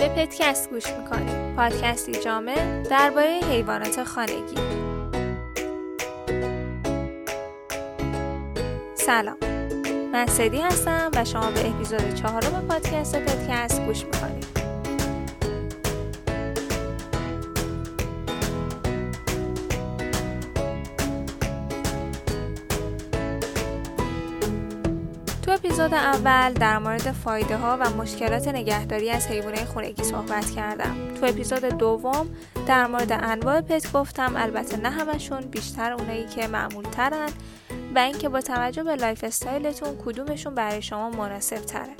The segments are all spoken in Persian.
به پدکست گوش می‌کنید پادکستی جامع درباره حیوانات خانگی. سلام. من سدی هستم و شما به اپیزود چهارم پادکست پدکست گوش می‌کنید. اپیزود اول در مورد فایده ها و مشکلات نگهداری از حیوانات خونگی صحبت کردم. تو اپیزود دوم در مورد انواع pet گفتم البته نه همشون بیشتر اونایی که معمول ترن و اینکه با توجه به lifestyle تون کدومشون برای شما مناسب تره.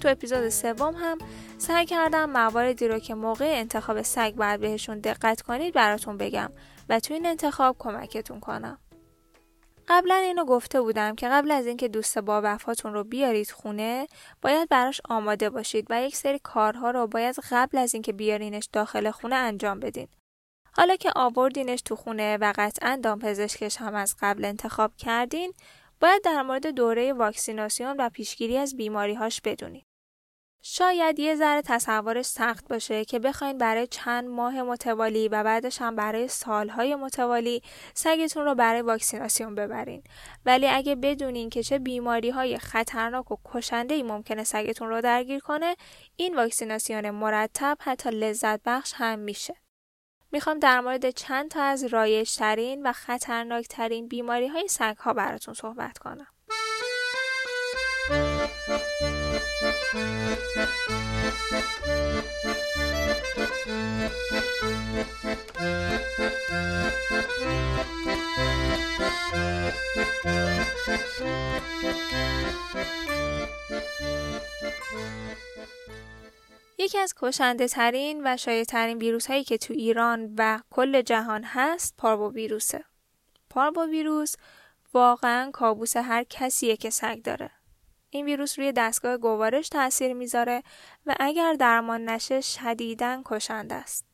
تو اپیزود سوم هم سعی کردم مواردی رو که موقع انتخاب سگ باید بهشون دقت کنید براتون بگم و تو این انتخاب کمکتون کنم. قبلا اینو گفته بودم که قبل از اینکه دوست با وفاتون رو بیارید خونه باید براش آماده باشید و یک سری کارها رو باید قبل از اینکه بیارینش داخل خونه انجام بدین. حالا که آوردینش تو خونه و قطعا دامپزشکش هم از قبل انتخاب کردین باید در مورد دوره واکسیناسیون و پیشگیری از بیماریهاش بدونید. شاید یه ذره تصورش سخت باشه که بخواین برای چند ماه متوالی و بعدش هم برای سالهای متوالی سگتون رو برای واکسیناسیون ببرین. ولی اگه بدونین که چه بیماری های خطرناک و کشنده ای ممکنه سگتون رو درگیر کنه این واکسیناسیون مرتب حتی لذت بخش هم میشه. می‌خوام در مورد چند تا از رایج ترین و خطرناک ترین بیماری های سگ ها براتون صحبت کنم. یکی از کشنده ترین و شایع ترین ویروس هایی که تو ایران و کل جهان هست پاربو ویروسه. پاربو ویروس واقعا کابوس هر کسیه که سگ داره. این ویروس روی دستگاه گوارش تاثیر می‌ذاره و اگر درمان نشه شدیداً کشنده است.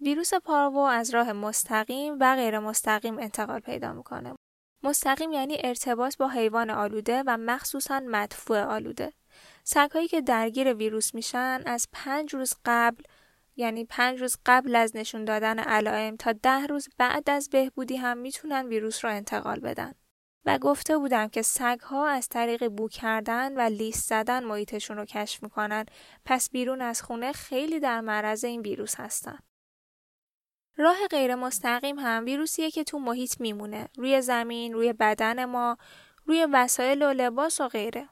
ویروس پارو از راه مستقیم و غیر مستقیم انتقال پیدا می‌کنه. مستقیم یعنی ارتباط با حیوان آلوده و مخصوصا مدفوع آلوده. سگهایی که درگیر ویروس میشن از پنج روز قبل یعنی پنج روز قبل از نشون دادن علائم تا ده روز بعد از بهبودی هم می‌تونن ویروس رو انتقال بدن. و گفته بودم که سگ ها از طریق بو کردن و لیست زدن محیطشون رو کشف می‌کنن پس بیرون از خونه خیلی در معرض این ویروس هستن. راه غیر مستقیم هم ویروسیه که تو محیط میمونه روی زمین، روی بدن ما، روی وسایل و لباس و غیره.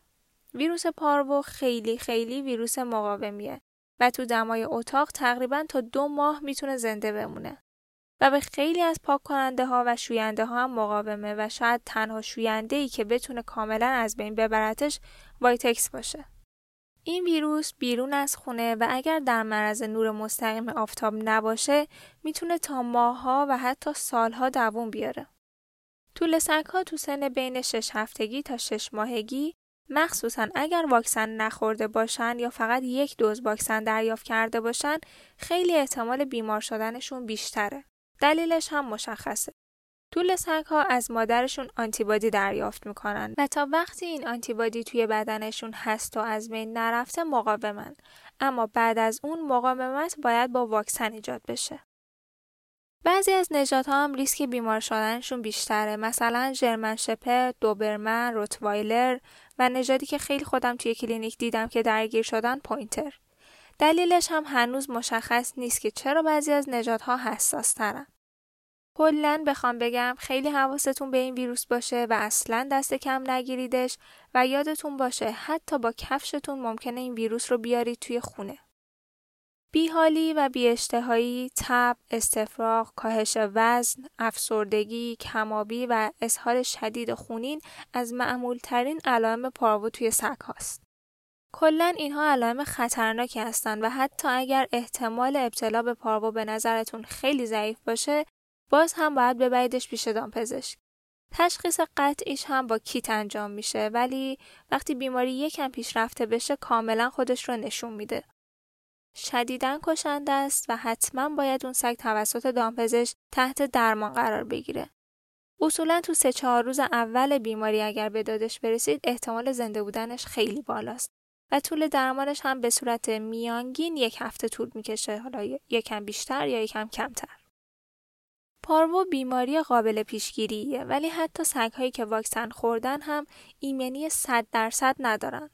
ویروس پاروو خیلی خیلی ویروس مقاومیه و تو دمای اتاق تقریبا تا دو ماه می‌تونه زنده بمونه. و به خیلی از پاک کننده ها و شوینده ها هم مقاومه و شاید تنها شوینده ای که بتونه کاملا از بین ببرتش وایتکس باشه. این ویروس بیرون از خونه و اگر در معرض نور مستقیم آفتاب نباشه می‌تونه تا ماهها و حتی سالها دووم بیاره. طول ها تو سن بین 6 هفتگی تا 6 ماهگی مخصوصا اگر واکسن نخورده باشن یا فقط یک دوز واکسن دریافت کرده باشن خیلی احتمال بیمار شدنشون بیشتره. دلیلش هم مشخصه. طول سگ ها از مادرشون آنتیبادی دریافت می‌کنن و تا وقتی این آنتیبادی توی بدنشون هست و از بین نرفته مقاومن اما بعد از اون مقاومت باید با واکسن ایجاد بشه. بعضی از نژادها هم ریسک بیمار شدنشون بیشتره مثلا ژرمن شپرد، دوبرمن، روتوایلر و نژادی که خیلی خودم توی کلینیک دیدم که درگیر شدن پوینتر. دلیلش هم هنوز مشخص نیست که چرا بعضی از نژادها حساس ترن. کلا بخوام بگم خیلی حواستون به این ویروس باشه و اصلا دست کم نگیریدش و یادتون باشه حتی با کفشتون ممکنه این ویروس رو بیارید توی خونه. بیحالی و بیاشتهایی، تب، استفراغ، کاهش وزن، افسردگی، کمابی و اسهال شدید خونین از معمولترین علائم پارو توی سگ هاست. کلا اینها علائم خطرناکی هستند و حتی اگر احتمال ابتلا به پارو به نظرتون خیلی ضعیف باشه باز هم باید ببریدش پیش دامپزشک. تشخیص قطعیش هم با کیت انجام میشه ولی وقتی بیماری یکم پیشرفته بشه کاملا خودش رو نشون میده. شدیدا کشنده است و حتما باید اون سگ توسط دامپزشک تحت درمان قرار بگیره. اصولا تو سه چهار روز اول بیماری اگر به دادش برسید احتمال زنده بودنش خیلی بالاست. و طول درمانش هم به صورت میانگین یک هفته طول می‌کشه حالا یکم بیشتر یا یکم کمتر. پارو بیماری قابل پیشگیریه ولی حتی سگهایی که واکسن خوردن هم ایمنی 100 درصد ندارن.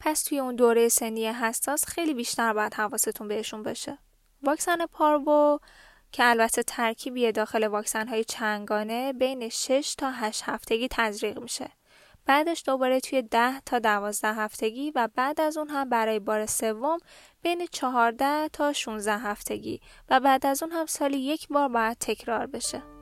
پس توی اون دوره سنی حساس خیلی بیشتر باید حواستون بهشون باشه. واکسن پارو که البته ترکیبی داخل واکسن های چنگانه بین 6 تا 8 هفتگی تزریق میشه. بعدش دوباره توی 10 تا 12 هفتگی و بعد از اون هم برای بار سوم بین 14 تا 16 هفتگی و بعد از اون هم سالی یک بار باید تکرار بشه.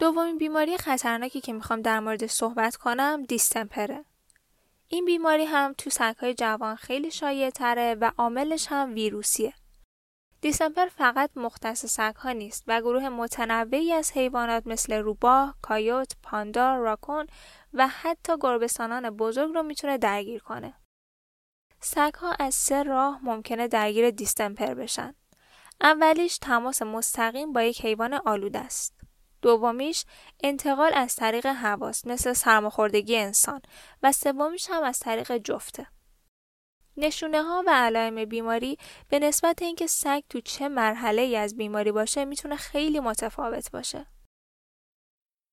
دومین بیماری خطرناکی که می‌خوام در مورد صحبت کنم دیستمپره. این بیماری هم تو سگهای جوان خیلی شایع تره و عاملش هم ویروسیه. دیسمپر فقط مختص سگها نیست و گروه متنوعی از حیوانات مثل روباه، کایوت، پاندا، راکون و حتی گربستانان بزرگ رو می‌تونه درگیر کنه. سگها از سه راه ممکنه درگیر دیستمپر بشن. اولیش تماس مستقیم با یک حیوان آلوده است. دومیش انتقال از طریق حواس مثل سرماخوردگی انسان و سومیش هم از طریق جفته. نشونه ها و علائم بیماری به نسبت اینکه سگ تو چه مرحله ای از بیماری باشه می‌تونه خیلی متفاوت باشه.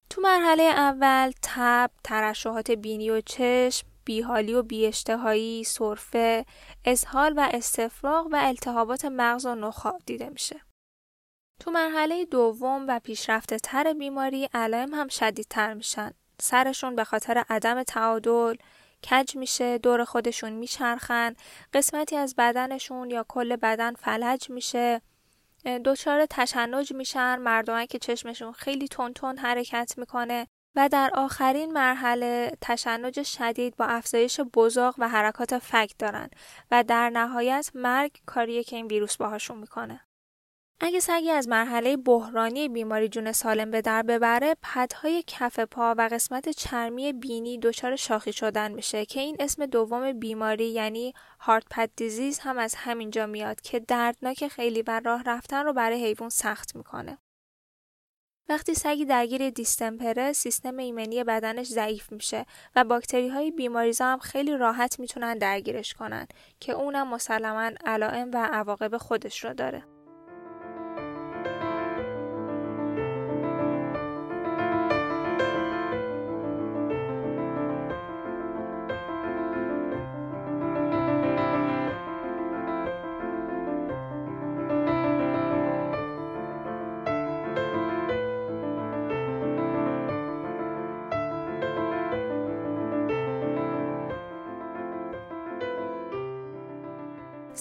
تو مرحله اول تب، ترشحات بینی و چشم، بیحالی و بیاشتهایی، سرفه، اسهال و استفراغ و التهابات مغز و نخاع دیده میشه. تو مرحله دوم و پیشرفته تر بیماری علائم هم شدیدتر میشن. سرشون به خاطر عدم تعادل کج میشه دور خودشون میچرخن قسمتی از بدنشون یا کل بدن فلج میشه دچار تشنج میشن مردم که چشمشون خیلی تون حرکت می‌کنه و در آخرین مرحله تشنج شدید با افزایش بزاق و حرکات فک دارن و در نهایت مرگ کاریه که این ویروس باهاشون می‌کنه اگه سگی از مرحله بحرانی بیماری جون سالم به در ببره پدهای کف پا و قسمت چرمی بینی دچار شاخی شدن میشه که این اسم دوم بیماری یعنی هارت پد دیزیز هم از همینجا میاد که دردناک خیلی و راه رفتن رو برای حیوان سخت می‌کنه. وقتی سگی درگیر دیستمپره سیستم ایمنی بدنش ضعیف میشه و باکتری های بیماریزا هم خیلی راحت می‌تونن درگیرش کنن که اونم مسلما علائم و عواقب خودش رو داره.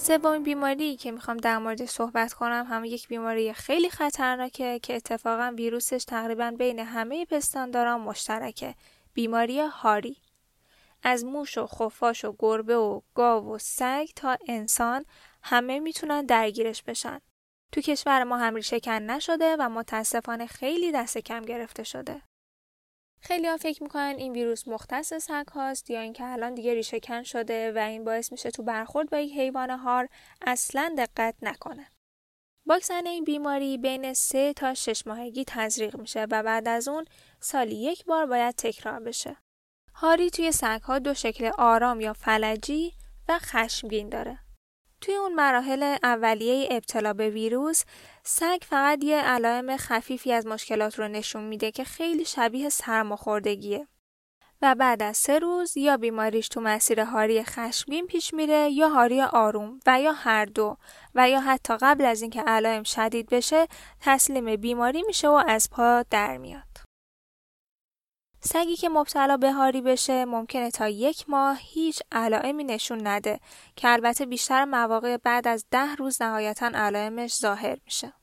سومین بیماری که می‌خوام در مورد صحبت کنم هم یک بیماری خیلی خطرناکه که اتفاقا ویروسش تقریبا بین همه پستانداران مشترکه. بیماری هاری. از موش و خفاش و گربه و گاو و سگ تا انسان همه می‌تونن درگیرش بشن. تو کشور ما هم ریشه کن نشده و متاسفانه خیلی دست کم گرفته شده. خیلی ها فکر می‌کنن این ویروس مختص سگ هاست یا اینکه الان دیگه ریشه کن شده و این باعث میشه تو برخورد با یک حیوان هار اصلا دقت نکنه. واکسن این بیماری بین 3 تا 6 ماهگی تزریق میشه و بعد از اون سالی یک بار باید تکرار بشه. هاری توی سگ ها دو شکل آرام یا فلجی و خشمگین داره. توی اون مراحل اولیه ابتلا به ویروس سگ فقط یه علائم خفیفی از مشکلات رو نشون میده که خیلی شبیه سرماخوردگیه و بعد از سه روز یا بیماریش تو مسیر هاری خشمگین پیش میره یا هاری آروم و یا هر دو و یا حتی قبل از اینکه علائم شدید بشه تسلیم بیماری میشه و از پا در میاد. سگی که مبتلا به هاری بشه ممکنه تا یک ماه هیچ علائمی نشون نده که البته بیشتر مواقع بعد از ده روز نهایتا علائمش ظاهر میشه.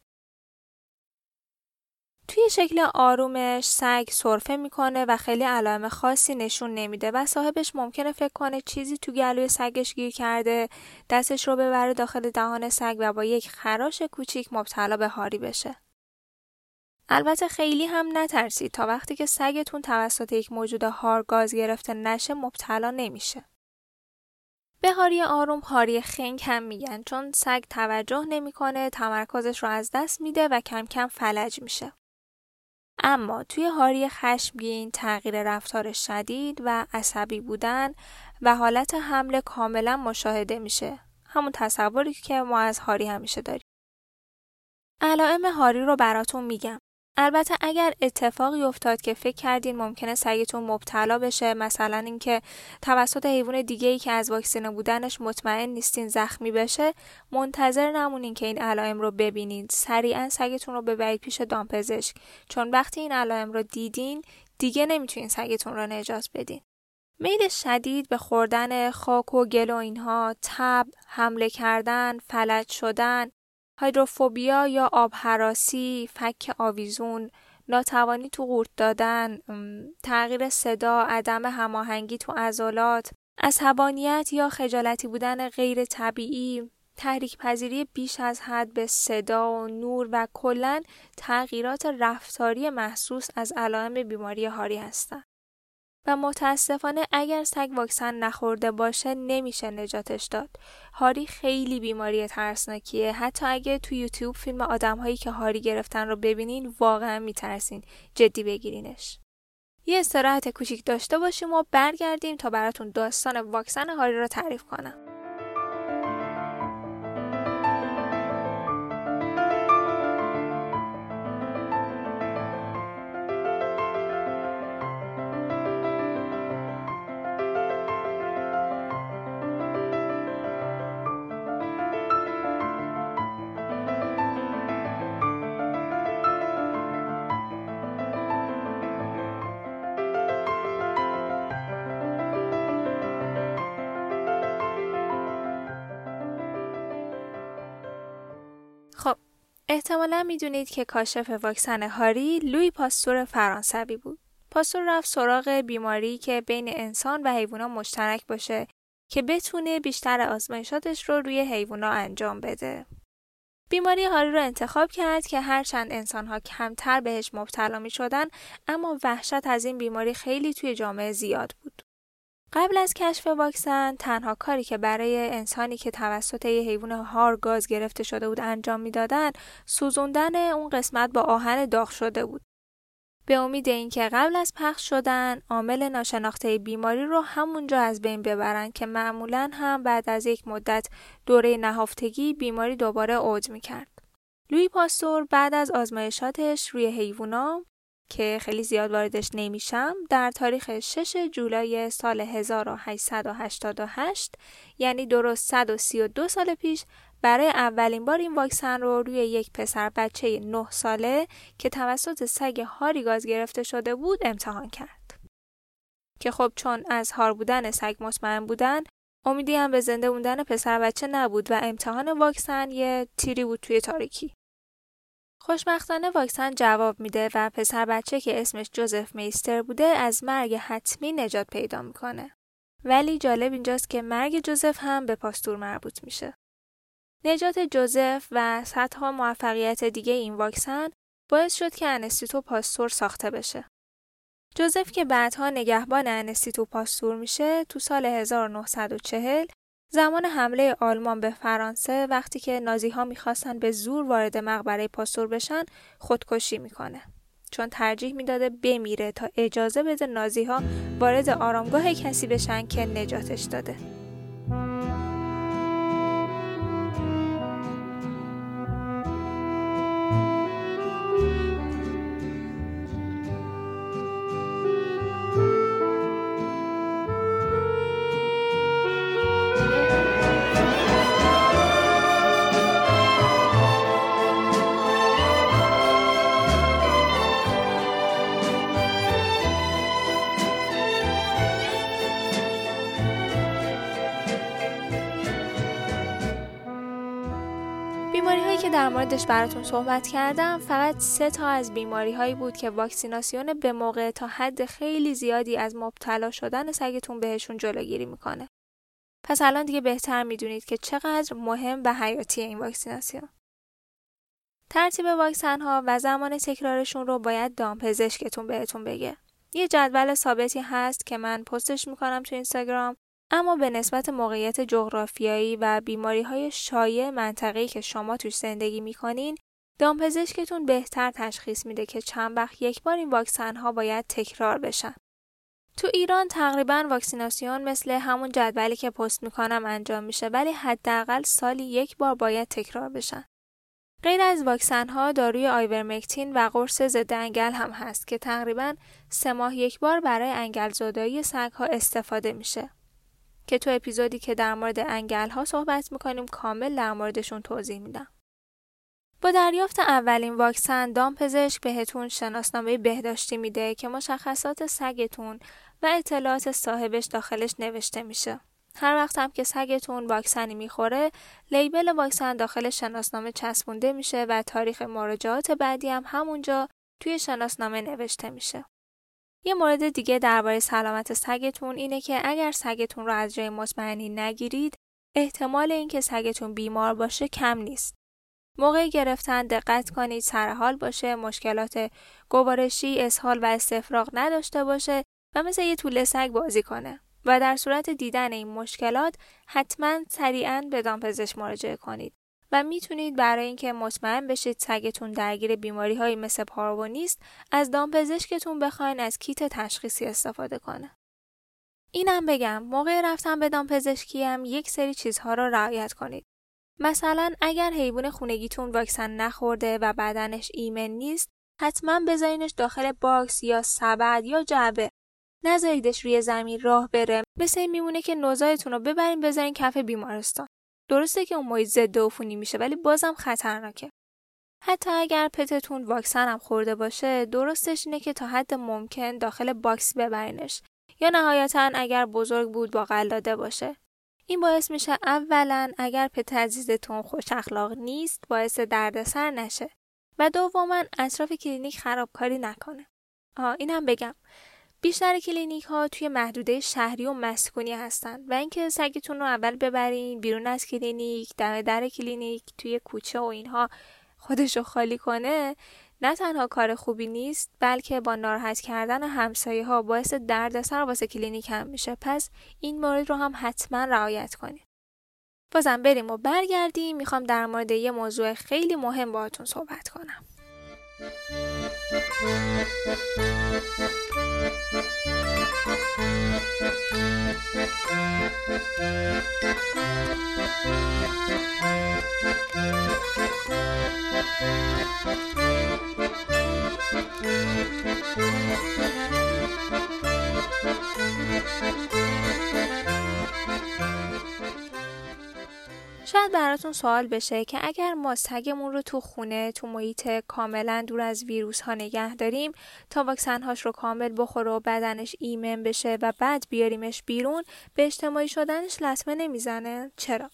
توی شکل آرومش سگ سرفه می‌کنه و خیلی علائم خاصی نشون نمیده و صاحبش ممکنه فکر کنه چیزی تو گلوی سگش گیر کرده دستش رو ببره داخل دهان سگ و با یک خراش کوچیک مبتلا به هاری بشه. البته خیلی هم نترسید تا وقتی که سگتون توسط یک موجود هار گاز گرفته نشه مبتلا نمیشه. به هاری آروم هاری خنگ هم میگن چون سگ توجه نمی‌کنه تمرکزش رو از دست میده و کم کم فلج میشه. اما توی هاری خشمگین تغییر رفتار شدید و عصبی بودن و حالت حمله کاملا مشاهده میشه. همون تصوری که ما از هاری همیشه داریم. علائم هاری رو براتون میگم. البته اگر اتفاقی افتاد که فکر کردین ممکنه سگتون مبتلا بشه مثلا اینکه توسط حیوان دیگه ای که از واکسینه بودنش مطمئن نیستین زخمی بشه منتظر نمونین که این علائم رو ببینید سریعا سگتون رو ببرید پیش دامپزشک. چون وقتی این علائم رو دیدین دیگه نمی‌تونین سگتون رو نجات بدین. میل شدید به خوردن خاک و گل و اینها تب حمله کردن فلج شدن هایدروفوبیا یا آب حراسی، فک آویزون، ناتوانی تو قورت دادن، تغییر صدا، عدم هماهنگی تو عضلات، عصبانیت یا خجالتی بودن غیر طبیعی، تحریک پذیری بیش از حد به صدا و نور و کلا تغییرات رفتاری محسوس از علائم بیماری هاری هستند. و متاسفانه اگر سگ واکسن نخورده باشه نمیشه نجاتش داد. هاری خیلی بیماری ترسناکیه. حتی اگه تو یوتیوب فیلم آدم هایی که هاری گرفتن رو ببینین واقعا میترسین. جدی بگیرینش. یه استراحت کوچیک داشته باشیم و برگردیم تا براتون داستان واکسن هاری رو تعریف کنم. احتمالا می‌دونید که کاشف واکسن هاری لوی پاستور فرانسوی بود. پاستور رفت سراغ بیماری که بین انسان و حیوانات مشترک باشه که بتونه بیشتر آزمایشاتش رو روی حیوانات انجام بده. بیماری هاری رو انتخاب کرد که هرچند انسانها کمتر بهش مبتلا می شدن اما وحشت از این بیماری خیلی توی جامعه زیاد بود. قبل از کشف واکسن تنها کاری که برای انسانی که توسط یه حیوان هار گاز گرفته شده بود انجام می‌دادند سوزوندن اون قسمت با آهن داغ شده بود به امید اینکه قبل از پخش شدن عامل ناشناخته بیماری رو همونجا از بین ببرن که معمولا هم بعد از یک مدت دوره نهفتگی بیماری دوباره اوج می‌کرد. لوی پاستور بعد از آزمایشاتش روی حیوونا که خیلی زیاد واردش نمیشم در تاریخ 6 جولای سال 1888 یعنی درست 132 سال پیش برای اولین بار این واکسن رو روی یک پسر بچه 9 ساله که توسط سگ هاری گاز گرفته شده بود امتحان کرد. که خب چون از هار بودن سگ مطمئن بودن امیدی هم به زنده موندن پسر بچه نبود و امتحان واکسن یه تیری بود توی تاریکی. خوشبختانه واکسن جواب میده و پسر بچه که اسمش جوزف میستر بوده از مرگ حتمی نجات پیدا می‌کنه. ولی جالب اینجاست که مرگ جوزف هم به پاستور مربوط میشه. نجات جوزف و صدها موفقیت دیگه این واکسن باعث شد که انستیتو پاستور ساخته بشه. جوزف که بعدها نگهبان انستیتو پاستور میشه تو سال 1940 زمان حمله آلمان به فرانسه وقتی که نازی ها می‌خواستن به زور وارد مقبره پاستور بشن خودکشی می‌کنه. چون ترجیح می‌داده بمیره تا اجازه بده نازی ها وارد آرامگاه کسی بشن که نجاتش داده. موردش براتون صحبت کردم فقط سه تا از بیماری هایی بود که واکسیناسیون به موقع تا حد خیلی زیادی از مبتلا شدن سگتون بهشون جلوگیری می‌کنه. پس الان دیگه بهتر می‌دونید که چقدر مهم و حیاتی این واکسیناسیون. ترتیب واکسن ها و زمان تکرارشون رو باید دامپزشکتون بهتون بگه. یه جدول ثابتی هست که من پستش می‌کنم تو اینستاگرام اما به نسبت موقعیت جغرافیایی و بیماری های شایع منطقه‌ای که شما توش زندگی می‌کنین دامپزشکتون بهتر تشخیص میده که چند وقت یک بار این واکسن ها باید تکرار بشن. تو ایران تقریبا واکسیناسیون مثل همون جدولی که پست می‌کنم انجام میشه ولی حداقل سالی یک بار باید تکرار بشن. غیر از واکسن ها داروی آیورمکتین و قرص ضد انگل هم هست که تقریبا سه ماه یک بار برای انگل زدایی سگ ها استفاده میشه. که تو اپیزودی که در مورد انگل ها صحبت می‌کنیم کامل در موردشون توضیح میدم. با دریافت اولین واکسن دام پزشک بهتون شناسنامه بهداشتی میده که مشخصات سگتون و اطلاعات صاحبش داخلش نوشته میشه. هر وقت هم که سگتون واکسنی می‌خوره لیبل واکسن داخل شناسنامه چسبونده میشه و تاریخ مراجعات بعدی هم همونجا توی شناسنامه نوشته میشه. یه مورد دیگه درباره سلامت سگتون اینه که اگر سگتون رو از جای مطمئنی نگیرید احتمال اینکه سگتون بیمار باشه کم نیست. موقع گرفتن دقت کنید سر حال باشه، مشکلات گوارشی، اسهال و استفراغ نداشته باشه و مثل یه طول سگ بازی کنه. و در صورت دیدن این مشکلات حتما سریعا به دامپزشک مراجعه کنید و می‌تونید برای اینکه مطمئن بشید سگتون درگیر بیماری هایی مثل پارو نیست از دامپزشکتون بخواین از کیت تشخیصی استفاده کنه. اینم بگم موقع رفتن به دامپزشکی هم یک سری چیزها را رعایت کنید. مثلا اگر حیوان خونگیتون واکسن نخورده و بدنش ایمن نیست حتما بذارینش داخل باکس یا سبد یا جعبه نذاریدش روی زمین راه بره مثل این میمونه که نوزادتون رو ببرین بذارین کف بیمارستان درسته که اون محیط ضد عفونی میشه ولی بازم خطرناکه. حتی اگر pet تون واکسن هم خورده باشه درستش اینه که تا حد ممکن داخل باکس ببرینش. یا نهایتا اگر بزرگ بود با قلاده باشه. این باعث میشه اولا اگر pet عزیزتون خوش اخلاق نیست باعث دردسر نشه. و دوما اطراف کلینیک خرابکاری نکنه. آه اینم بگم. بیشتر کلینیک ها توی محدوده شهری و مسکونی هستن و اینکه سگتون رو اول ببرین بیرون از کلینیک دم در کلینیک توی کوچه و اینها خودش رو خالی کنه نه تنها کار خوبی نیست بلکه با ناراحت کردن همسایه ها باعث دردسر واسه کلینیک هم میشه. پس این مورد رو هم حتما رعایت کنید. بازم بریم و برگردیم. می‌خوام در مورد یه موضوع خیلی مهم باهاتون صحبت کنم. سوال بشه که اگر ما سگمون رو تو خونه تو محیط کاملا دور از ویروس ها نگه داریم تا واکسن هاش رو کامل بخوره و بدنش ایمن بشه و بعد بیاریمش بیرون به اجتماعی شدنش لطمه نمی‌زنه. چرا؟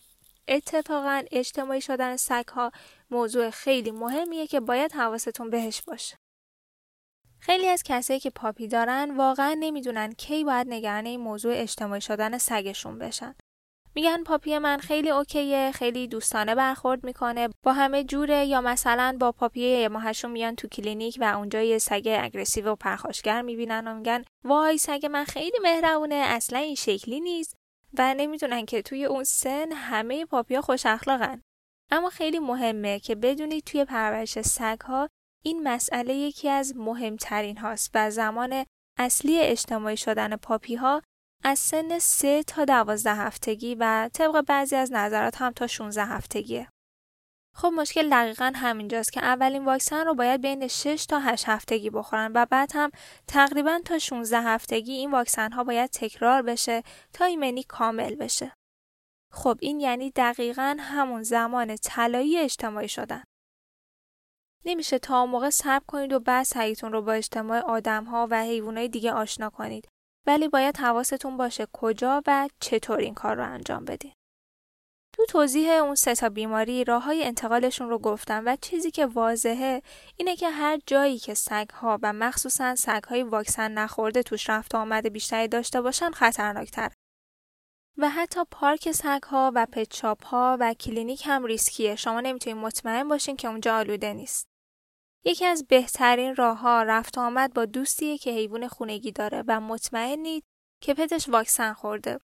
اتفاقا اجتماعی شدن سگ ها موضوع خیلی مهمیه که باید حواستون بهش باشه. خیلی از کسایی که پاپی دارن واقعا نمی‌دونن کی باید نگران این موضوع اجتماعی شدن سگشون بشن. میگن puppy من خیلی okay ه خیلی دوستانه برخورد می‌کنه. با همه جوره یا مثلا با puppy ماهشون میان تو کلینیک و اونجا یه سگ aggressive و پرخاشگر می‌بینن و میگن وای سگ من خیلی مهربونه اصلا این شکلی نیست. و نمی‌دونن که توی اون سن همه puppy ا خوش اخلاقن. اما خیلی مهمه که بدونید توی پرورش سگ ها این مسئله یکی از مهمترین هاست و زمان اصلی اجتماعی شدن puppy ها از سن 3 تا 12 هفتگی و طبق بعضی از نظرات هم تا 16 هفتگیه. خب مشکل دقیقا همینجاست که اولین واکسن رو باید بین 6 تا 8 هفتگی بخورن و بعد هم تقریبا تا 16 هفتگی این واکسن ها باید تکرار بشه تا ایمنی کامل بشه. خب این یعنی دقیقا همون زمان طلایی اجتماعی شدن. نمیشه تا موقع صبر کنید و بعد سعیتون رو با اجتماع آدم ها و حیوانات دیگه آشنا کنید ولی باید حواستون باشه کجا و چطور این کار رو انجام بدین. تو توضیح اون سه تا بیماری راه های انتقالشون رو گفتم و چیزی که واضحه اینه که هر جایی که سگ ها و مخصوصا سگ های واکسن نخورده توش رفت آمد بیشتری داشته باشن خطرناکتر. و حتی پارک سگ ها و pet shop ها و کلینیک هم ریسکیه. شما نمی‌تونید مطمئن باشین که اونجا آلوده نیست. یکی از بهترین راه ها رفت آمد با دوستیه که حیوان خونگی داره و مطمئنید که پتش واکسن خورده.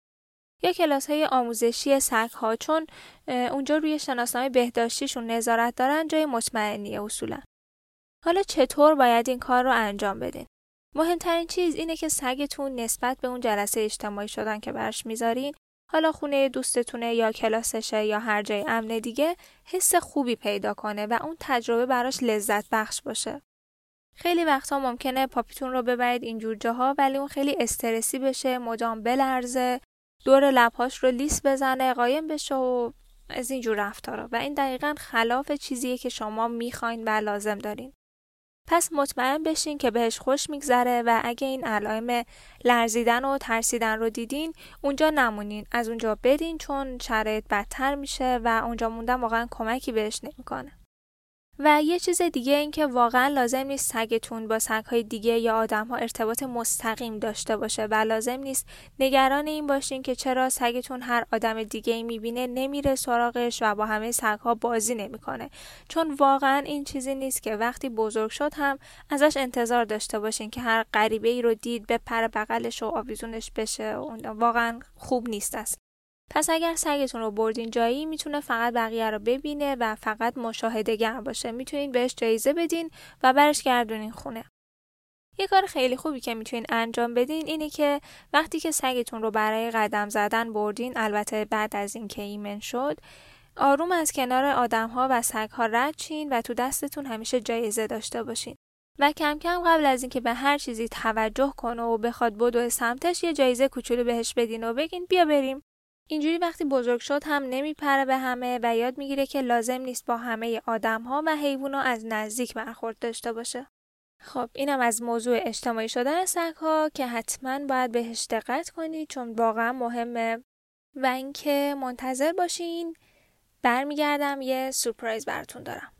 یا کلاس های آموزشی سگ ها چون اونجا روی شناسنامه بهداشتیشون نظارت دارن جای مطمئنیه اصولا. حالا چطور باید این کار رو انجام بدین؟ مهمترین چیز اینه که سگتون نسبت به اون جلسه اجتماعی شدن که برش می‌ذارین حالا خونه دوستتونه یا کلاسشه یا هر جای امن دیگه حس خوبی پیدا کنه و اون تجربه براش لذت بخش باشه. خیلی وقتا ممکنه پاپیتون رو ببرید اینجور جاها ولی اون خیلی استرسی بشه، مدام بلرزه، دور لبهاش رو لیس بزنه، قایم بشه و از اینجور رفتارا و این دقیقا خلاف چیزیه که شما می‌خواین و لازم دارین. پس مطمئن بشین که بهش خوش میگذره و اگه این علائم لرزیدن و ترسیدن رو دیدین اونجا نمونین. از اونجا بدین چون شرایط بدتر میشه و اونجا موندن واقعا کمکی بهش نمی‌کنه. و یه چیز دیگه این که واقعا لازم نیست سگتون با سگهای دیگه یا آدم ها ارتباط مستقیم داشته باشه و لازم نیست نگران این باشین که چرا سگتون هر آدم دیگه ای می‌بینه نمیره سراغش و با همه سگها بازی نمی‌کنه. چون واقعا این چیزی نیست که وقتی بزرگ شد هم ازش انتظار داشته باشین که هر غریبه ای رو دید به پر بغلش و آویزونش بشه. و واقعا خوب نیست است پس اگر سگتون رو بردین جایی می‌تونه فقط بقیه رو ببینه و فقط مشاهده گر باشه. می‌تونین بهش جایزه بدین و برش گردونین خونه. یه کار خیلی خوبی که می‌تونین انجام بدین اینه که وقتی که سگتون رو برای قدم زدن بردین البته بعد از اینکه ایمن شد آروم از کنار آدمها و سگها رد چین و تو دستتون همیشه جایزه داشته باشین. و کم کم قبل از اینکه به هر چیزی توجه کنه و بخواد بدو سمتش یه جایزه کوچولو بهش بدین و بگین بیا بریم. اینجوری وقتی بزرگ شد هم نمیپره به همه و یاد می‌گیره که لازم نیست با همه آدم ها و حیوونا از نزدیک برخورد داشته باشه. خب اینم از موضوع اجتماعی شدن سگ ها که حتما باید بهش دقت کنید چون واقعا مهمه و اینکه منتظر باشین برمیگردم یه سورپرایز براتون دارم.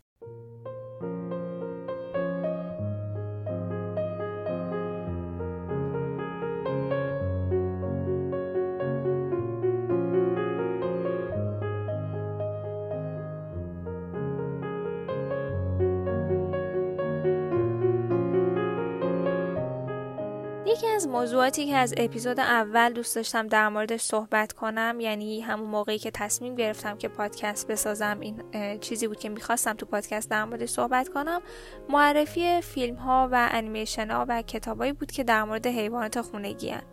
موضوعاتی که از اپیزود اول دوست داشتم در موردش صحبت کنم یعنی همون موقعی که تصمیم گرفتم که پادکست بسازم این چیزی بود که می‌خواستم تو پادکست در موردش صحبت کنم. معرفی فیلم ها و انیمیشن ها و کتابایی بود که در مورد حیوانات خونگی هن.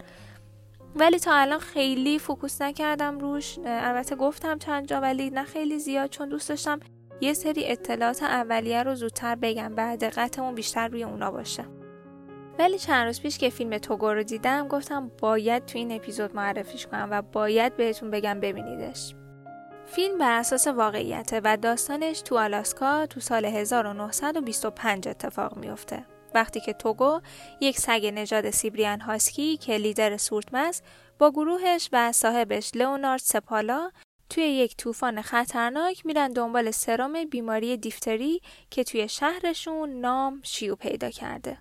ولی تا الان خیلی focus نکردم روش. البته گفتم چند جا ولی نه خیلی زیاد چون دوست داشتم یه سری اطلاعات اولیه رو زودتر بگم بعد دقتمون بیشتر روی اونا باشه. ولی چند روز پیش که فیلم توگو رو دیدم گفتم باید تو این اپیزود معرفیش کنم و باید بهتون بگم ببینیدش. فیلم بر اساس واقعیته و داستانش تو آلاسکا تو سال 1925 اتفاق میفته. وقتی که توگو یک سگ نژاد سیبریان هاسکی که لیدر سورتمز با گروهش و صاحبش لئونارد سپالا توی یک طوفان خطرناک میرن دنبال سرم بیماری دیفتری که توی شهرشون نام شیو پیدا کرده.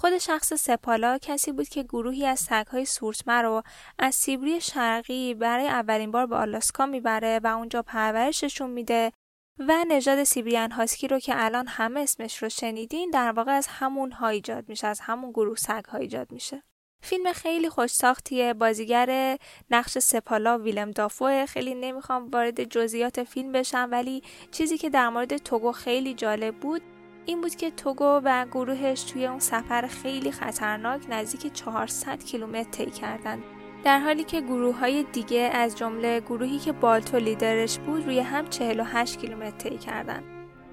خود شخص سپالا کسی بود که گروهی از سگهای سورتمه رو از سیبری شرقی برای اولین بار به آلاسکا می‌بره و اونجا پرورششون میده و نژاد سیبریان هاسکی رو که الان همه اسمش رو شنیدین در واقع از همون ها ایجاد میشه از همون گروه سگ ها ایجاد میشه. فیلم خیلی خوش ساختیه بازیگر نقش سپالا ویلم دافو خیلی نمی‌خوام وارد جزئیات فیلم بشم ولی چیزی که در مورد توگو خیلی جالب بود این بود که توگو و گروهش توی اون سفر خیلی خطرناک نزدیک 400 کیلومتر طی کردند. در حالی که گروه های دیگه از جمله گروهی که بالتو لیدرش بود روی هم 48 کیلومتر طی کردند.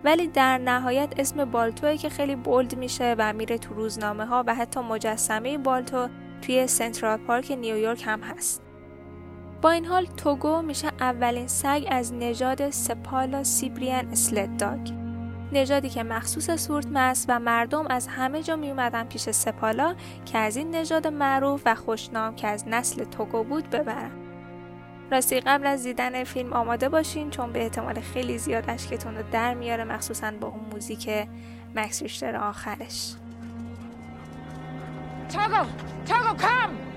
ولی در نهایت اسم بالتوه که خیلی بولد میشه و میره تو روزنامه ها و حتی مجسمه بالتو توی سنترال پارک نیویورک هم هست. با این حال توگو میشه اولین سگ از نژاد سپالا سیبریان اسلت داگ نژادی که مخصوص سورتمس و مردم از همه جا می اومدن پیش سپالا که از این نژاد معروف و خوشنام که از نسل توگو بود ببرن. راستی قبل از دیدن فیلم آماده باشین چون به احتمال خیلی زیاد اشکتون رو در میاره مخصوصا با اون موزیک مکس ریشتر آخرش Toggle! Toggle, come!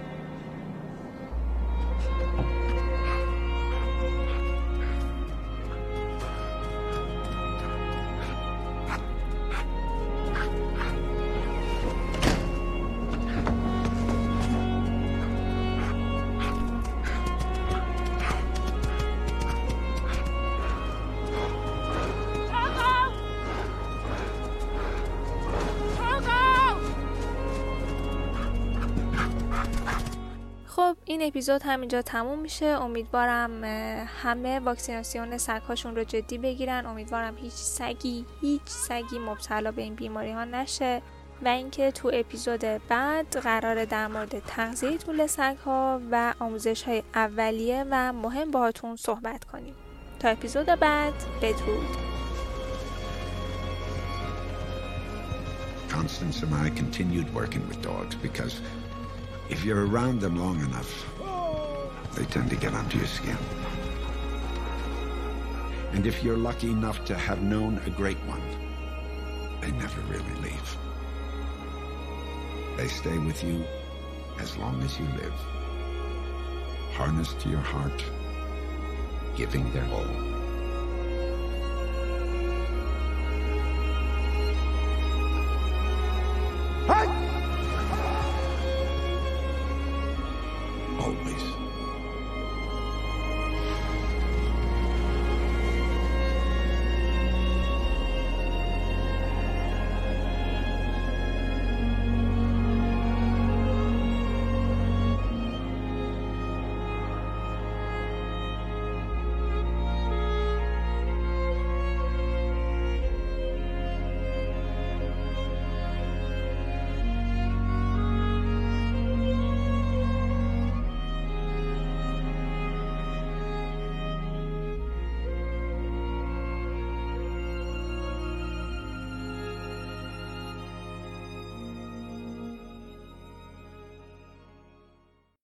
این اپیزود همینجا تموم میشه. امیدوارم همه واکسیناسیون سگهاشون رو جدی بگیرن. امیدوارم هیچ سگی هیچ سگی مبتلا به این بیماری ها نشه. و اینکه تو اپیزود بعد قرار در مورد تغذیه طول سگ ها و آموزش های اولیه و مهم باهاتون صحبت کنیم. تا اپیزود بعد بدرود. Constance and I continued working with dogs because if you're around them long enough, they tend to get under your skin. And if you're lucky enough to have known a great one, they never really leave. They stay with you as long as you live, harnessed to your heart, giving their all.